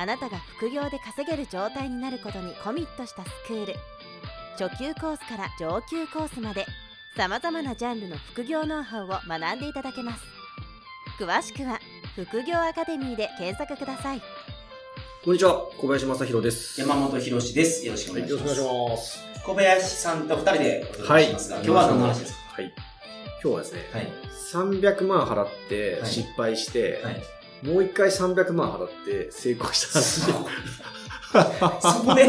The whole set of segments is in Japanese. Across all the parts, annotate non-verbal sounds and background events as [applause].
あなたが副業で稼げる状態になることにコミットしたスクール初級コースから上級コースまでさまざまなジャンルの副業ノウハウを学んでいただけます詳しくは副業アカデミーで検索くださいこんにちは、小林正宏です。山本博史です。よろしくおはい、願いします。よろしくお願いします。小林さんと二人でお届けしますが、今日は何の話ですか？はい。今日はですね、はい。300万払ってはい失敗して、はい。もう一回300万払って成功したそ話。こで、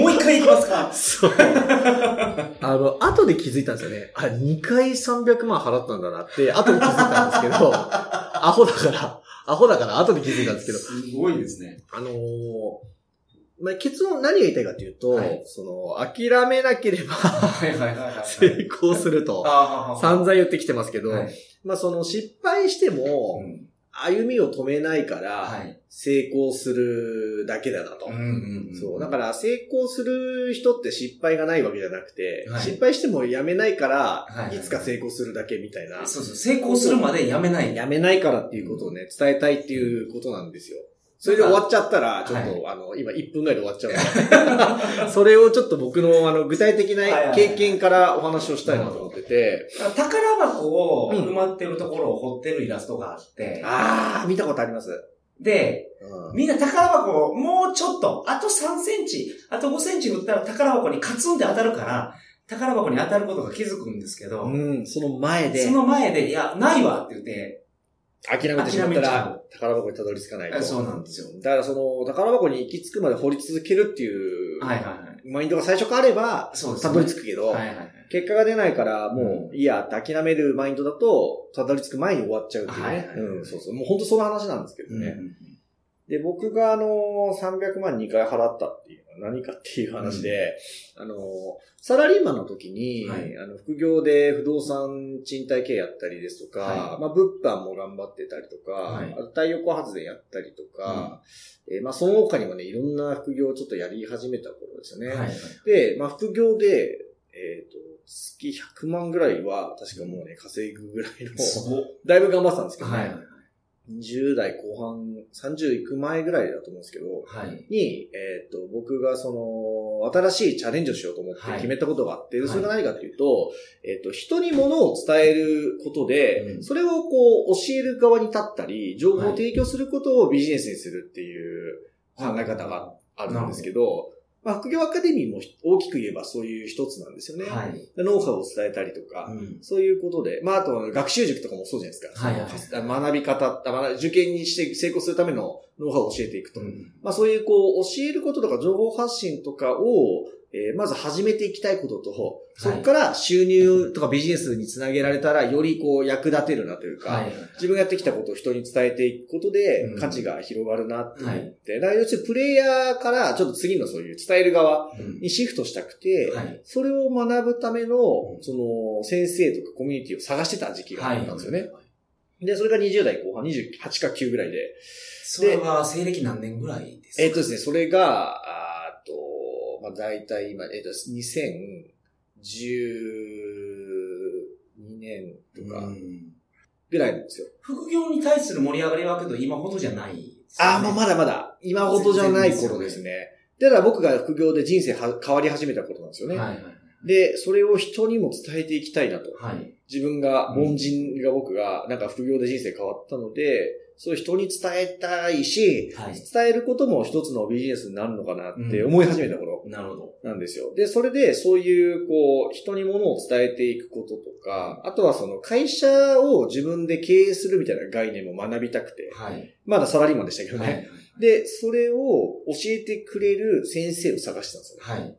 もう一回いきますかそう。あの、後で気づいたんですよね。あ、2回300万払ったんだなって、後で気づいたんですけど、アホだから、アホだから後で気づいたんですけど、すごいですね。あのーまあ、結論何が言いたいかというと、はいその、諦めなければ。成功すると、あ散々言ってきてますけど、はい。まあその失敗しても、うん歩みを止めないから、はい。成功するだけだなと。そう。だから成功する人って失敗がないわけじゃなくて、はい失敗してもやめないから、いつか成功するだけみたいな。そうそう、成功するまでやめない。やめないからっていうことをね、伝えたいっていうことなんですよ。それで終わっちゃったら、ちょっと、はあの、今1分ぐらいで終わっちゃう。ので、[laughs] それをちょっと僕の、あの、具体的な経験からお話をしたいなと思ってて、宝箱を埋まってるところを掘ってるイラストがあって、あー、見たことあります。で、うん。みんな宝箱をもうちょっと、あと3センチ、あと5センチ振ったら宝箱にカツンって当たるから、宝箱に当たることが気づくんですけど、うん、その前で。そ、の前で、いや、ないわって言って、諦めてしまったら、宝箱にたどり着かないと。そうなんですよ。だからその、宝箱に行き着くまで掘り続けるっていう、はいはいはい。マインドが最初からあれば、そうですねたどり着くけど、はいはいはい。結果が出ないから、もう、いいやって諦めるマインドだと、たどり着く前に終わっちゃうっていうね。はいはいはいうん、そうそう。もう本当その話なんですけどね。で、僕があの、300万2回払ったっていうのは何かっていう話で、あの、サラリーマンの時に、はいあの、副業で不動産賃貸系やったりですとか、はまあ、物販も頑張ってたりとか、はいあと太陽光発電やったりとか、えーまあ、その他にもね、いろんな副業をちょっとやり始めた頃ですよね。はいはい。で、まあ、副業で、えっ、と、月100万ぐらいは、確かもうね、稼ぐぐらいの。だいぶ頑張ってたんですけどね。はいはい20代後半、30いく前ぐらいだと思うんですけど、はい。に、えっ、と、僕がその、新しいチャレンジをしようと思ってはい。決めたことがあって、ではい。それが何かっていうと、えっ、と、人に物を伝えることで、うん。それをこう、教える側に立ったり、情報を提供することをビジネスにするっていう考え方があるんですけど、まあ、副業アカデミーも大きく言えばそういう一つなんですよね。はい。でノウハウを伝えたりとか、うんそういうことで、まあ、あと、学習塾とかもそうじゃないですか。はいはい学び方、受験にして成功するためのノウハウを教えていくと。うんまあ、そういう、こう、教えることとか情報発信とかを、えーまず始めていきたいことと、そこから収入とかビジネスにつなげられたら、よりこう、役立てるなというか、はい。自分がやってきたことを人に伝えていくことでう、ん価値が広がるなって思って、だから要するにプレイヤーからちょっと次のそういう伝える側うんにシフトしたくて、はい。それを学ぶためのう、んその、先生とかコミュニティを探してた時期があったんですよね。はい。で、それが20代後半、28か9ぐらいで、それは西暦何年ぐらいですか？えっ、とですね、それが、まあ、大体今、えっ、と、2012年とかうんぐらいなんですよ。副業に対する盛り上がりはけど今ほどじゃないね。ああ、もうまだまだ、今ほどじゃない頃ですね。だから僕が副業で人生は変わり始めたことなんですよね。はいはいで、それを人にも伝えていきたいなと。はい。はい。自分が、凡人が僕が、なんか副業で人生変わったので、そういう人に伝えたいし、はい。伝えることも一つのビジネスになるのかなって思い始めた頃なるほど。なんですよ。で、それでそういう、こう、人に物を伝えていくこととか、あとはその会社を自分で経営するみたいな概念も学びたくて、はい。まだサラリーマンでしたけどね。はい。で、それを教えてくれる先生を探してたんですよ。はい。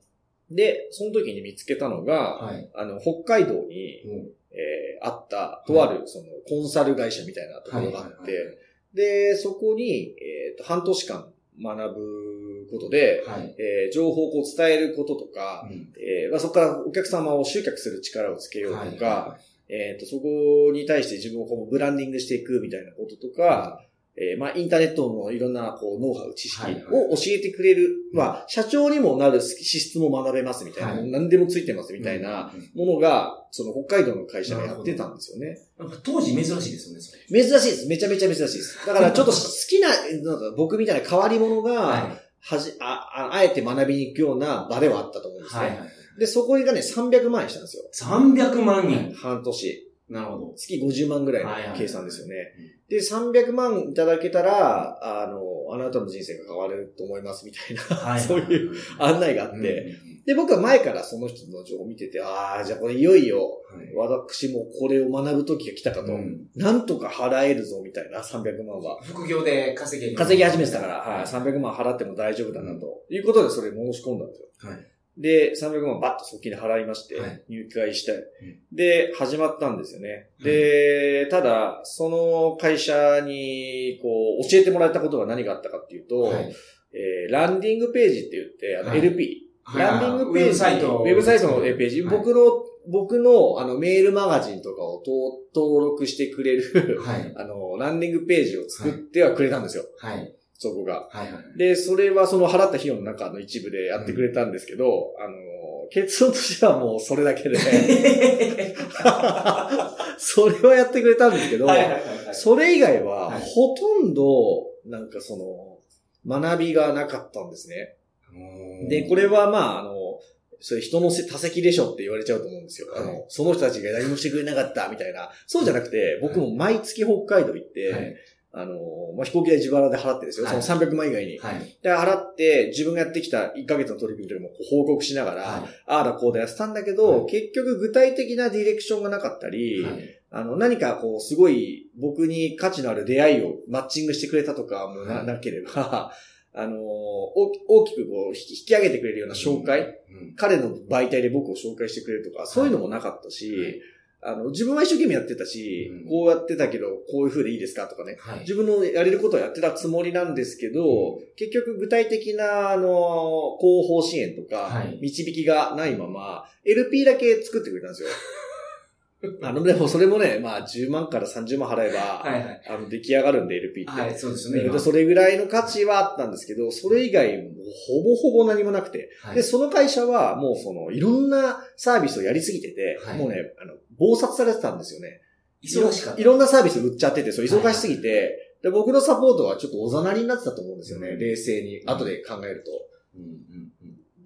で、その時に見つけたのが、はい。あの、北海道に、うんえーあった、とある、その、コンサル会社みたいなところがあって、で、そこに、えっ、と、半年間学ぶことで、はい。えー情報をこう伝えることとか、うん。えーまあ、そこからお客様を集客する力をつけようとか、はえっ、と、そこに対して自分をこうブランディングしていくみたいなこととか、えーまあ、インターネットのいろんな、こう、ノウハウ、知識はいはいを教えてくれる、まあ、社長にもなる資質も学べますみたいな、はい何でもついてますみたいなうんものが、その北海道の会社がやってたんですよね。なんか当時珍しいですよね、それ。珍しいです。めちゃめちゃ珍しいです。[laughs] だからちょっと好きな、なんか僕みたいな変わり者が、ははじ、あ、ああえて学びに行くような場ではあったと思うんい。ですね。はいはい。で、そこがね、300万円したんですよ。300万円。半年。なるほど。月50万ぐらいのはいはいはい計算ですよね。で、300万いただけたら、あの、あなたの人生が変わると思いますみたいな、はい。[laughs] そういう案内があって、うんで、僕は前からその人の情報を見てて、ああ、じゃあこれいよいよ、はい私もこれを学ぶ時が来たかと、うんなんとか払えるぞみたいな、300万は。副業で稼げる。稼ぎ始めてたから、はい、はい。300万払っても大丈夫だなと、いうことでそれ申し込んだんですよ。はいで、300万バッと即金で払いましてはい、入会して、で、始まったんですよね。はいで、ただ、その会社に、こう、教えてもらったことが何があったかっていうと、はいえーランディングページって言って、あの、はい LP、ランディングページ、ウェブサイト。ウェブサイトのページ、はい僕の、僕の、あの、メールマガジンとかをと登録してくれる、はい。[laughs] あの、ランディングページを作ってはくれたんですよ。はい。そこが。はいはい。で、それはその払った費用の中の一部でやってくれたんですけど、あの、結論としてはもうそれだけで、[laughs] それはやってくれたんですけど、はいはいはいはい。それ以外ははいほとんど、なんかその、学びがなかったんですね。で、これはまあ、あの、それ人のせ多責でしょって言われちゃうと思うんですよ。あはの、その人たちが何もしてくれなかったみたいな。そうじゃなくて、僕も毎月北海道行って、はいあの、まあ、飛行機代自腹で払ってですよ。はい。その300万以外に。はい。で、払って、自分がやってきた1ヶ月の取り組みというのも報告しながら、はい。ああだこうだやってたんだけど、は結局具体的なディレクションがなかったり、はい。あの、何かこう、すごい僕に価値のある出会いをマッチングしてくれたとかもな,、はい。なければ、[laughs] あの、大大きくこう、引き上げてくれるような紹介、うん。彼の媒体で僕を紹介してくれるとか、そういうのもなかったし、はいあの、自分は一生懸命やってたし、うんこうやってたけど、こういう風でいいですかとかね、はい。自分のやれることをやってたつもりなんですけど、結局具体的な、あの、広報支援とかはい、導きがないまま、LP だけ作ってくれたんですよ。[laughs] あの、でもそれもね、まあ10万から30万払えば、はいはい。あの、出来上がるんで LP って。はい、そうですよね。それぐらいの価値はあったんですけど、それ以外もほぼほぼ何もなくて。はいで、その会社はもうその、いろんなサービスをやりすぎてて、はいもうね、あの、暴殺されてたんですよね。忙しかった。いろんなサービス売っちゃってて、そう、忙しすぎて、で僕のサポートはちょっとおざなりになってたと思うんですよね、うん冷静に、後で考えると。うんうんうん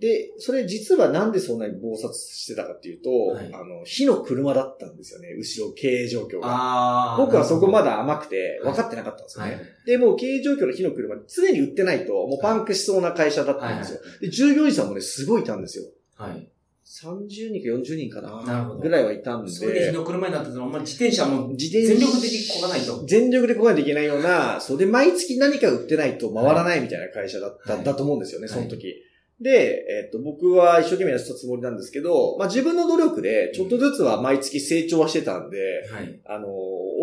で、それ実はなんでそんなに暴殺してたかっていうと、はいあの、火の車だったんですよね、後ろ経営状況が。ああ。僕はそこまだだ甘くて分かってなかったんですよね。はい。で、もう経営状況の火の車に常に売ってないと、もうパンクしそうな会社だったんですよ。はいで、従業員さんもね、すごいいたんですよ。はい。30人か40人かな。なるほどぐらいはいたんで。それで日の車になってたら、お前自転車も自転全力的にこがないと。全力で来ないといけないような、それで毎月何か売ってないと回らないみたいな会社だった、はいだと思うんですよね、はいその時。で、えっと、僕は一生懸命やってたつもりなんですけど、まあ自分の努力でちょっとずつは毎月成長はしてたんで、はい。あの、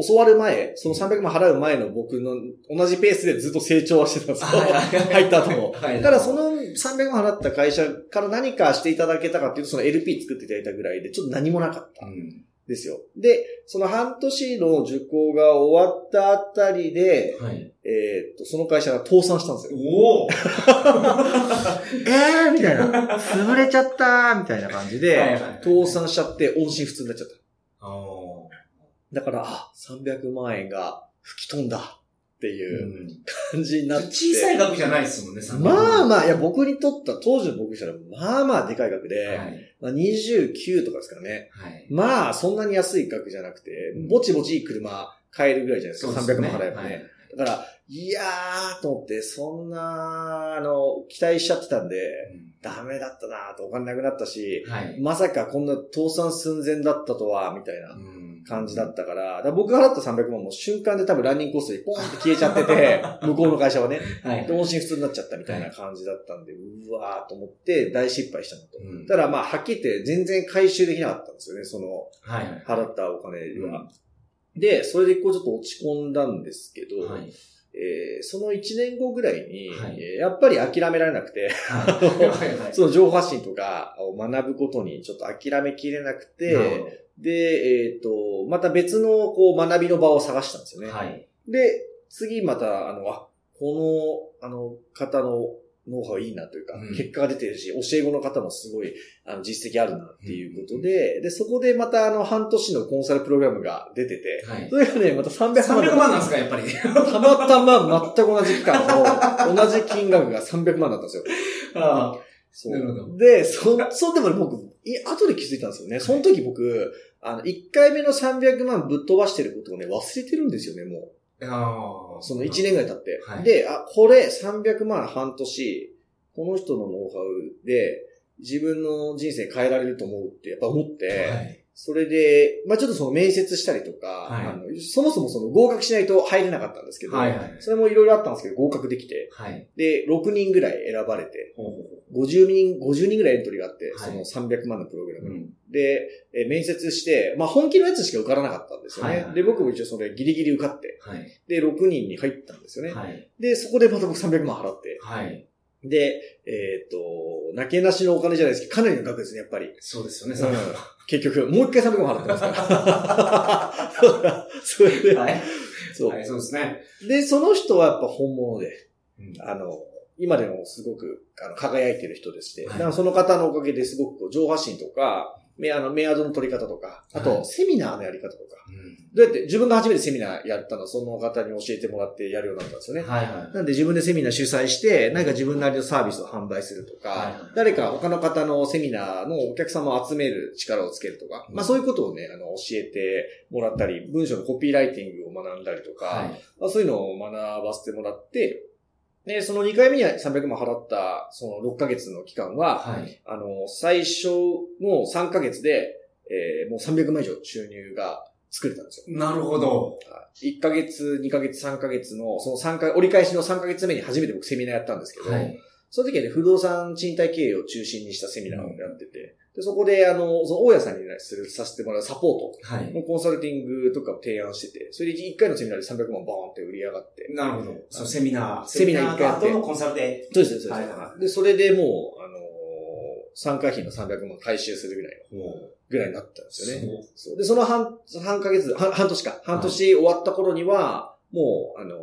教わる前、その300万払う前の僕の同じペースでずっと成長はしてたんですよ。[laughs] 入った後も。はい。ただその300万払った会社から何かしていただけたかっていうと、その LP 作っていただいたぐらいで、ちょっと何もなかったうんんですよ。で、その半年の受講が終わったあたりで、はい。えーっと、その会社が倒産したんですよ。おお [laughs] えーみたいな。潰れちゃったみたいな感じではいはいはい、倒産しちゃって音信不通になっちゃった。おだから、あ、300万円が吹き飛んだっていううん感じになって。小さい額じゃないですもんね、まあまあ、いや、僕にとった、当時の僕にしたら、まあまあでかい額で、はい。まあ、29とかですからね。はい。まあ、そんなに安い額じゃなくて、ぼちぼちいい車買えるぐらいじゃないですか。300万払えばね。はいだから、いやーと思って、そんな、あの、期待しちゃってたんで、ダメだったなとお金なくなったし、はい。まさかこんな倒産寸前だったとは、みたいなうん感じだったから、だから僕が払った300万も瞬間で多分ランニングコストにポンって消えちゃってて、向こうの会社はね、はいで、。音信不通になっちゃったみたいな感じだったんで、うわーと思って大失敗したのと。うんただまあ、はっきり言って全然回収できなかったんですよね、その、はい。払ったお金は。で、それでこうちょっと落ち込んだんですけど、はい。えーその1年後ぐらいに、はいえーやっぱり諦められなくて、はいはいはい [laughs] その情報発信とかを学ぶことにちょっと諦めきれなくて、で、えっ、と、また別のこう学びの場を探したんですよね。どはい。で、次また、あの、あ、この、あの、方のノウハウいいなというか、うん結果が出てるし、教え子の方もすごい、あの、実績あるなっていうことで、で、そこでまたあの、半年のコンサルプログラムが出てて、はい。それがね、また300万300万なんですか、やっぱり。たまたま全く同じ期間の、[laughs] 同じ金額が300万だったんですよ。あそうなるほどで、そ、[laughs] そうでもね、僕、い後で気づいたんですよね。その時僕、あの、1回目の300万ぶっ飛ばしてることをね、忘れてるんですよね、もあう。その1年ぐらい経って。はいで、あ、これ300万半年、この人のノウハウで、自分の人生変えられると思うって、やっぱ思って、はい。それで、まあちょっとその面接したりとか、はいあのそもそもその合格しないと入れなかったんですけど、はいはいそれもいろいろあったんですけど、合格できて、はい。で、6人ぐらい選ばれて、ほうほう50人、50人ぐらいエントリーがあって、はいその300万のプログラム。うんで、えー面接して、まあ本気のやつしか受からなかったんですよね。はいはいで、僕も一応それギリギリ受かって、はい。で、6人に入ったんですよね。はい。で、そこでまた僕300万払って、はい。で、えっ、と、なけなしのお金じゃないですけど、かなりの額ですね、やっぱり。そうですよね、うん300結局、もう一回300万払ってますから。それで、万。はい。そう、はい、そうですね。で、その人はやっぱ本物で、うんあの、今でもすごくあの輝いてる人でして、はいその方のおかげですごくこう情報発信とか、メあのメアドの取り方とか、あとはいセミナーのやり方とか、うん。どうやって自分が初めてセミナーやったの？はその方に教えてもらってやるようになったんですよね。はいはなんで自分でセミナー主催して、何か自分なりのサービスを販売するとか、はい誰か他の方のセミナーのお客様を集める力をつけるとか、うん。まあそういうことをね、あの、教えてもらったり、文章のコピーライティングを学んだりとか、い。はい。まあ、そういうのを学ばせてもらって、で、その2回目に300万払った、その6ヶ月の期間は、はい。あの、最初の3ヶ月で、えーもう300万以上収入が作れたんですよ。なるほど。1ヶ月、2ヶ月、3ヶ月の、その3回、折り返しの3ヶ月目に初めて僕セミナーやったんですけど、はい。その時はね、不動産賃貸経営を中心にしたセミナーをやってて、でそこで、あの、その大家さんにねする、させてもらうサポートはい。のコンサルティングとかを提案してて、それで1回のセミナーで300万バーンって売り上がって、なるほど。そのセミナー。セミナー一回やってのコンサルで。そうです、そうです。はいはで、それでもう、あのー参加費の300万回収するぐらいの、もぐらいになったんですうよね。そうで、その半、半ヶ月、半半年か。半年終わった頃には、もう、あの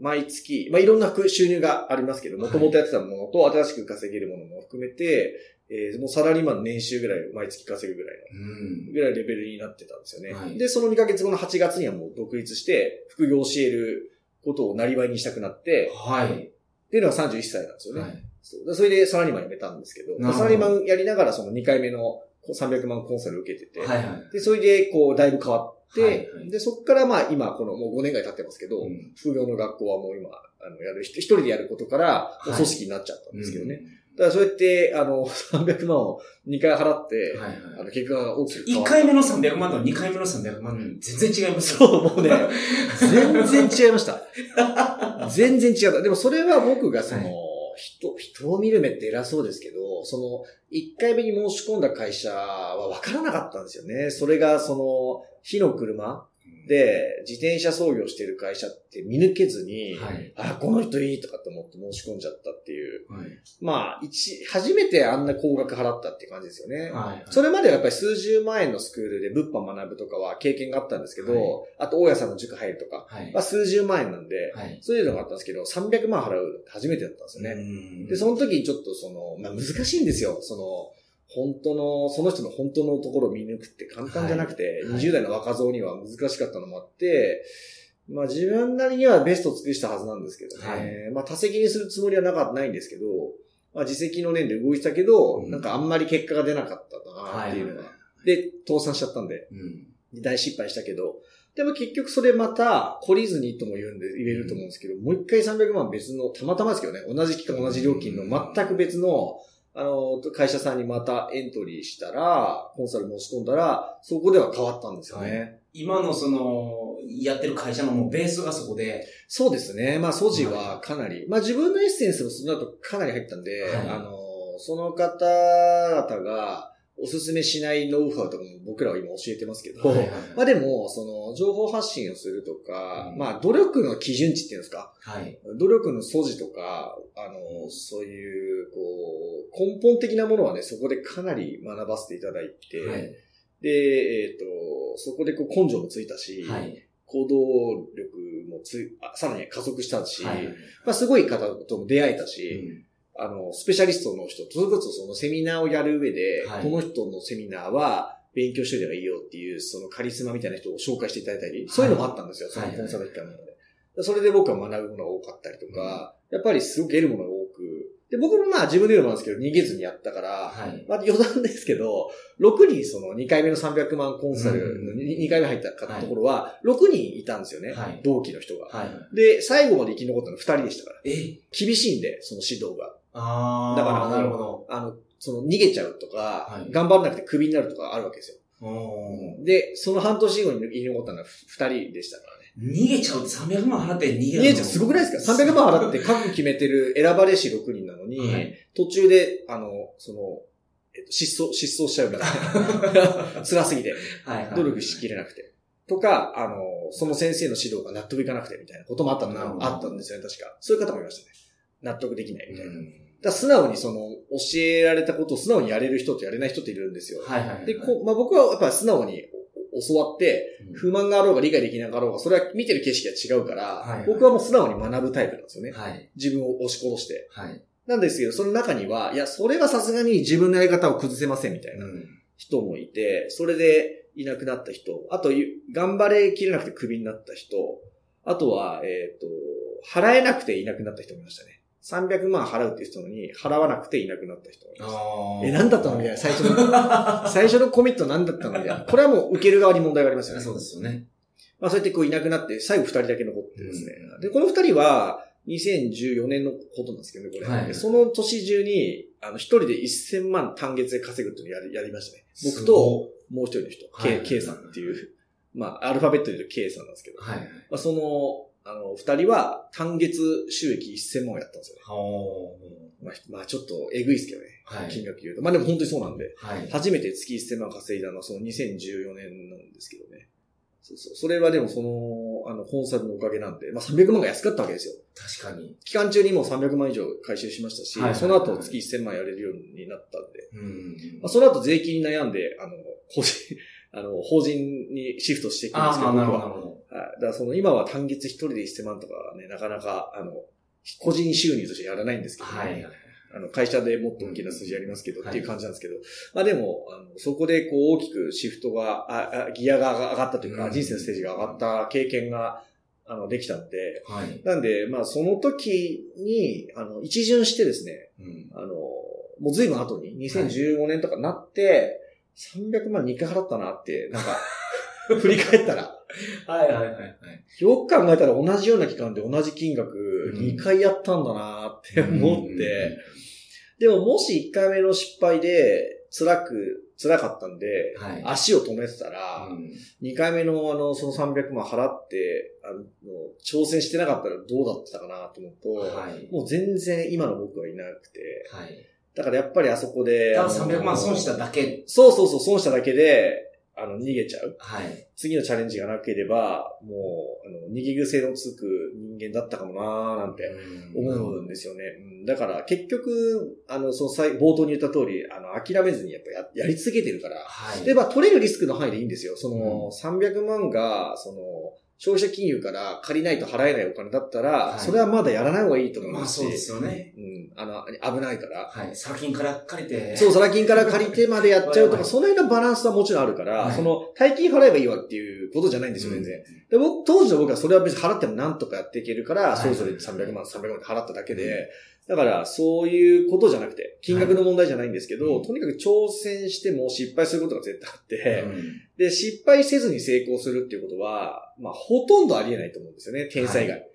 毎月、まあ、いろんな収入がありますけど、もともとやってたものと新しく稼げるものも含めて、えーもうサラリーマンの年収ぐらいを毎月稼ぐぐらいのうん。ぐらいレベルになってたんですよね。はいで、その2ヶ月後の8月にはもう独立して、副業を教えることをなりわいにしたくなって、はい。っていうのが31歳なんですよね。はい。そそれでサラリーマン辞めたんですけど、どサラリーマンやりながらその2回目のこう300万コンサル受けてて、はいはい。で、それでこうだいぶ変わって、はいはいで、そこからまあ今このもう5年ぐらい経ってますけど、うん副業の学校はもう今、あの、やる人、一人でやることから、組織になっちゃったんですけどね。だからそうやって、あの、300万を2回払って、はいはいあの、結果が大きく変1わった。回目の300万と2回目の300万、全然違いますよ。そう、もうね、[laughs] 全然違いました。全然違った。でもそれは僕がその、はい人、人を見る目って偉そうですけど、その、1回目に申し込んだ会社は分からなかったんですよね。それがその、火の車で自転車操業してる会社って見抜けずに、はい。あ、この人いいとかって思って申し込んじゃったっていう。はい。まあ、一、初めてあんな高額払ったっていう感じですよね。はい。それまではやっぱり数十万円のスクールで物販学ぶとかは経験があったんですけど、はいあと大家さんの塾入るとか、はいまあ、数十万円なんで、はい。そういうのがあったんですけど、300万払うって初めてだったんですよね。ねで、その時にちょっとその、まあ、難しいんですよ。その、本当の、その人の本当のところを見抜くって簡単じゃなくて、はい。はい20代の若造には難しかったのもあって、まあ自分なりにはベストを尽くしたはずなんですけどね。はい。まあ多責にするつもりはなかないんですけど、まあ自責の念で動いてたけど、うん。なんかあんまり結果が出なかったなっていうのが。で、倒産しちゃったんで、うん。大失敗したけど、でも結局それまた、懲りずにとも言うんで、言えると思うんですけど、もう一回300万別の、たまたまですけどね、同じ期間同じ料金の全く別の、あの、会社さんにまたエントリーしたら、コンサル申し込んだら、そこでは変わったんですよね。今のその、やってる会社のもうベースがそこで、そうですね。まあ、素地はかなり、まあ自分のエッセンスもその後かなり入ったんで、はい。あの、その方々が、おすすめしないノウハウとかも僕らは今教えてますけど、まあでも、その、情報発信をするとか、うんまあ努力の基準値っていうんですか、はい。努力の素地とか、あの、そういう、こう、根本的なものはね、そこでかなり学ばせていただいて、はい。で、えっ、と、そこでこう根性もついたし、はい。行動力もつあさらに加速したし、はい。まあすごい方とも出会えたし、うんあの、スペシャリストの人、それこそそのセミナーをやる上で、はいこの人のセミナーは勉強しといた方がいいよっていう、そのカリスマみたいな人を紹介していただいたり、そういうのもあったんですよ、はいそのコンサル期間なので。それで僕は学ぶものが多かったりとか、やっぱりすごく得るものが多く、で、僕もまあ自分で言うのもなんですけど、逃げずにやったから、はい。まあ余談ですけど、6人その2回目の300万コンサルのうん 2, 回目入ったところは、6人いたんですよね。はい同期の人が。はい。で、で、最後まで生き残ったの2人でしたから。え？厳しいんで、その指導が。あー。だからなるほど。あの、その逃げちゃうとか、はい頑張らなくてクビになるとかあるわけですよ。で、その半年後に生き残ったのは2人でしたからね。逃げちゃうって300万払って逃げる逃げちゃう、すごくないですか ?300 万払って [laughs] 覚悟決めてる選ばれし6人なのに、はい途中で、あの、その、えっと、失踪、失踪しちゃうみたいな。[laughs] 辛すぎて。はいはい。努力しきれなくて。とか、あの、その先生の指導が納得いかなくてみたいなこともあったあったんですよね、確か。そういう方もいましたね。納得できないみたいな。だ素直にその、教えられたことを素直にやれる人とやれない人っているんですよ。はいはいはい。で、こう、まあ、僕はやっぱり素直にお教わって、うん不満があろうが理解できなかろうが、それは見てる景色が違うから、はいはい僕はもう素直に学ぶタイプなんですよね。はい。自分を押し殺して。はい。なんですけど、その中には、いや、それはさすがに自分のやり方を崩せませんみたいなうん人もいて、それでいなくなった人、あと、頑張れきれなくてクビになった人、あとは、えっ、と、払えなくていなくなった人もいましたね。300万払うっていう人に、払わなくていなくなった人え、何だったのみたいな、最初の、[laughs] 最初のコミット何だったのみたいな。これはもう受ける側に問題がありますよね。そうですよね。まあそうやってこういなくなって、最後二人だけ残ってですね。うんで、この二人は、2014年のことなんですけどね、これ。はいその年中に、あの、一人で1000万単月で稼ぐっていうのをやりやりましたね。僕と、もう一人の人、はい K, K さんっていう、まあ、アルファベットで言うと K さんなんですけど、はい。まあ、その、あの、二人は単月収益1000万をやったんですよまあ、まあ、ちょっとえぐいですけどね。はい金額言うと。まあでも本当にそうなんで。はい。初めて月1000万稼いだのはその2014年なんですけどね。そうそう。それはでもその、あの、コンサルのおかげなんで、まあ300万が安かったわけですよ。確かに。期間中にもう300万以上回収しましたし、はいその後月1000万やれるようになったんで、うんまあ、その後税金に悩んで、あの、法人、あの、法人にシフトしていくんですけど、なる。ほど。だからその今は単月一人で1000万とかはね、なかなか、あの、個人収入としてやらないんですけど、ね、はい。あの、会社でもっと大きな数字ありますけど、うんっていう感じなんですけど、まあでも、あのそこでこう大きくシフトが、ああギアが上がったというか、うん人生のステージが上がった経験が、あの、できたんで、はい。なんで、まあその時に、あの、一巡してですね、うん。あの、もう随分後に、2015年とかなって、300万2回払ったなって、なんか、[laughs] 振り返ったら、はいはいはいはい。よく考えたら同じような期間で同じ金額うん2回やったんだなって思って、でももし1回目の失敗で辛く、辛かったんで、はい。足を止めてたら、うん2回目のあの、その300万払って、あの、挑戦してなかったらどうだったかなと思うと、はい。もう全然今の僕はいなくて、はい。だからやっぱりあそこで、ただあの300万損しただけ。そうそうそう、損しただけで、あの、逃げちゃう。はい。次のチャレンジがなければ、もう、あの、逃げ癖のつく人間だったかもなーなんて思うんですよね。うん、だから、結局、あの、その最、冒頭に言った通り、あの、諦めずにやっぱややり続けてるから、はい。で、まあ、取れるリスクの範囲でいいんですよ。その、300万が、その、消費者金融から借りないと払えないお金だったら、はいそれはまだやらない方がいいと思いまますし、あそうですよね。うん、あの、危ないから。はい。砂金から借りて。そう、サラ金から借りてまでやっちゃうとか、はいその辺のバランスはもちろんあるから、はいその、大金払えばいいわっていうことじゃないんですよ、全然。で、僕、当時の僕はそれは別に払ってもなんとかやっていけるから、はいそれぞれ300万、300万払っただけで、だから、そういうことじゃなくて、金額の問題じゃないんですけど、はいとにかく挑戦しても失敗することが絶対あって、うんで、失敗せずに成功するっていうことは、まあ、ほとんどありえないと思うんですよね、天才以外。はい。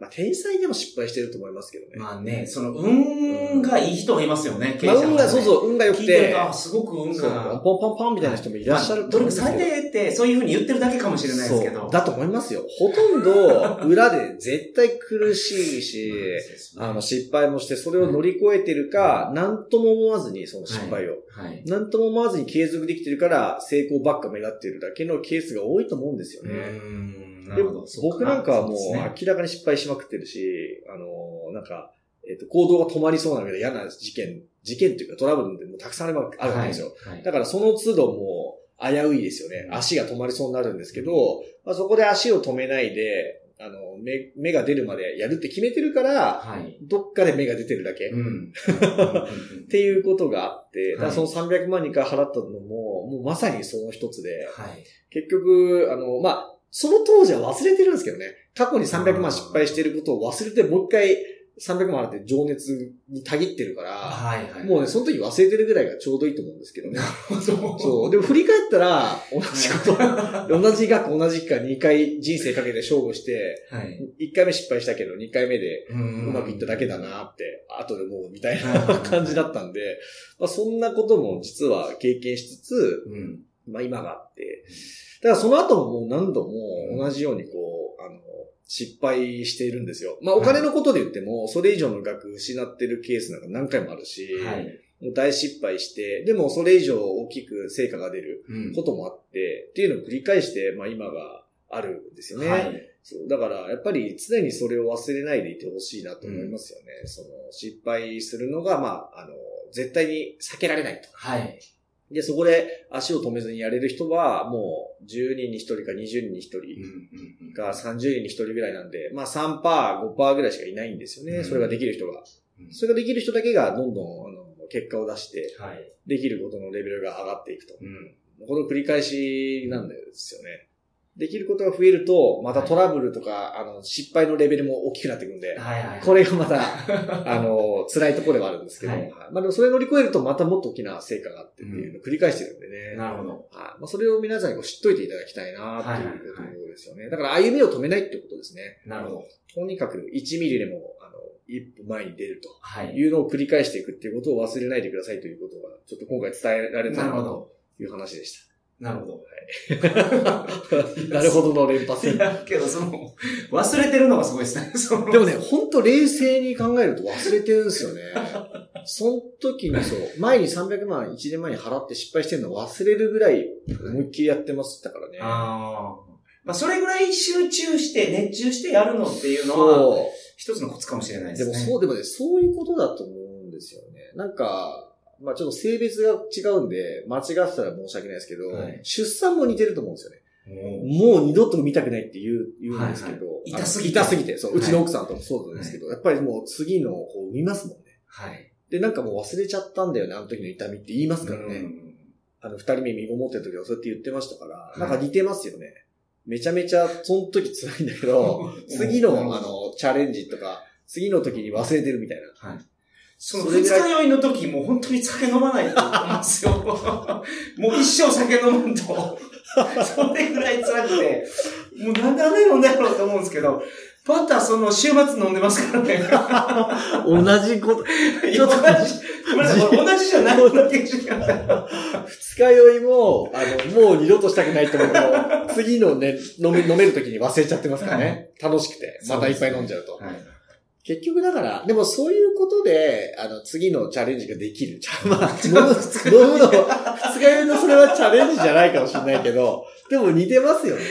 まあ、天才でも失敗してると思いますけどね。まあね、その、運がいい人もいますよね、経まあ、営者の中で運が、そうそう、運が良くて聞いてると、、あ、すごく運が。ポンポンポンみたいな人もいらっしゃるまあ努力さと思うんですけどれてって、そういうふうに言ってるだけかもしれないですけど。だと思いますよ。ほとんど、裏で絶対苦しいし、あの、失敗もして、それを乗り越えてるか、なんとも思わずに、その失敗を。はい。なんとも思わずに継続できてるから、成功ばっか目立ってるだけのケースが多いと思うんですようね。ーんなでも。僕なんかはもう明らかに失敗しまくってるし、あの、なんか、えっ、と、行動が止まりそうなけど嫌な事件、事件っていうかトラブルってもうたくさんあるわけですよ。はいはいだからその都度もう危ういですよね。足が止まりそうになるんですけど、まあ、そこで足を止めないで、あの、目、目が出るまでやるって決めてるから、はい。どっかで目が出てるだけ。っうん。ていうことがあって、はいその300万人から払ったのも、もうまさにその一つで、はい。結局、あの、まあ、その当時は忘れてるんですけどね。過去に300万失敗してることを忘れて、もう一回300万払って情熱にたぎってるから、はいはい。もうね、その時忘れてるぐらいがちょうどいいと思うんですけどね。そそう。でも振り返ったら、同じこと、同じ額同じ期間2回人生かけて勝負して、はい。1回目失敗したけど2回目でううまくいっただけだなって、後で思うみたいうんな感じだったんで、まあそんなことも実は経験しつつ、うん。まあ今があって、だからその後ももう何度も同じようにこう、あの、失敗しているんですよ。まあお金のことで言っても、それ以上の額失ってるケースなんか何回もあるし、はい。もう大失敗して、でもそれ以上大きく成果が出るうんこともあって、っていうのを繰り返して、まあ今があるんですよね。はい。そうだから、やっぱり常にそれを忘れないでいてほしいなと思いますよね。その、失敗するのが、まあ、あの、絶対に避けられないと。はい。で、そこで足を止めずにやれる人は、もう10人に1人か20人に1人か30人に1人ぐらいなんで、まあ3%、5%ぐらいしかいないんですよね。うんそれができる人が。うんそれができる人だけがどんどん、あの、結果を出して、はい。できることのレベルが上がっていくと。うん。この繰り返しなんですよね。できることが増えると、またトラブルとか、あの、失敗のレベルも大きくなっていくんで、はいはい。これがまた、[laughs] あの、辛いところではあるんですけど、はいはいまあでもそれ乗り越えるとまたもっと大きな成果があってっていうのを繰り返してるんでね。なるほど。はいまあ、それを皆さんにこう知っといていただきたいなっていうことですよね。だから歩みを止めないってことですね。なるほど。とにかく1ミリでも、あの、一歩前に出るとはい。いうのを繰り返していくっていうことを忘れないでくださいということが、ちょっと今回伝えられたなと。いう話でしなるほど。た。[laughs] なるほどの連発。いや、けどその、忘れてるのがすごいですね。[laughs] でもね、ほんと冷静に考えると忘れてるんですよね。その時にそう、前に300万1年前に払って失敗してるのを忘れるぐらい思いっきりやってましたからね。ああ。まあ、それぐらい集中して、熱中してやるのっていうのは、そ一つのコツかもしれないう。でね。ですもそう、でもね、そういうことだと思うんですよね。なんか、まあちょっと性別が違うんで、間違ってたら申し訳ないですけど、はい出産も似てると思うんですよね。ももう二度と見たくないって言う、言うんですけど、はいはい痛すぎて痛すぎて、そう、はいうちの奥さんともそうなんですけど、やっぱりもう次のこう見ますもんね。はい。で、なんかもう忘れちゃったんだよね、あの時の痛みって言いますからね。うんあの、二人目身ごもってる時はそうやって言ってましたから、いなんか似てますよね。めちゃめちゃ、その時辛いんだけど、[laughs] 次の、あの、チャレンジとか、次の時に忘れてるみたいな。はい。その二日酔いの時もう本当に酒飲まないと思うんですよ。[laughs] もう一生酒飲むと、[laughs] それぐらい辛くて、もうなんであんなに飲んだやろうと思うんですけど、パターその週末飲んでますからね。[laughs] 同じこと、ちょっと同じ、ごめんなさい、同じじゃない。二日酔いも、あの、もう二度としたくないと思うけど、次のね、飲め、飲める時に忘れちゃってますからね。楽しくて。またいっぱい飲んじゃうと。はい。結局だから、でもそういうことで、あの、次のチャレンジができる。[laughs] まあ、[laughs] 飲む、の、二日酔いのそれはチャレンジじゃないかもしれないけど、でも似てますよね。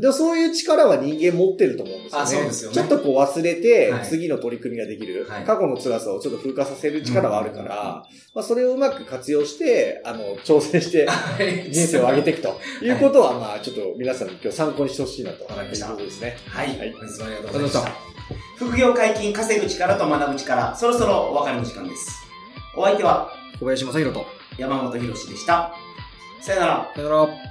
でもそういう力は人間持ってると思うんですよね。あそうですよねちょっとこう忘れてはい、次の取り組みができる、はい過去の辛さをちょっと風化させる力はあるから、まあそれをうまく活用して、あの、挑戦して、[laughs] はい人生を上げていくということは、まあちょっと皆さんに今日参考にしてほしいなと。わかりましたいうことですね。はい。はい本日もありがとうございました。副業解禁、稼ぐ力と学ぶ力、そろそろお別れの時間です。お相手は小林正宏と。山本博史でした。さよなら。さよなら。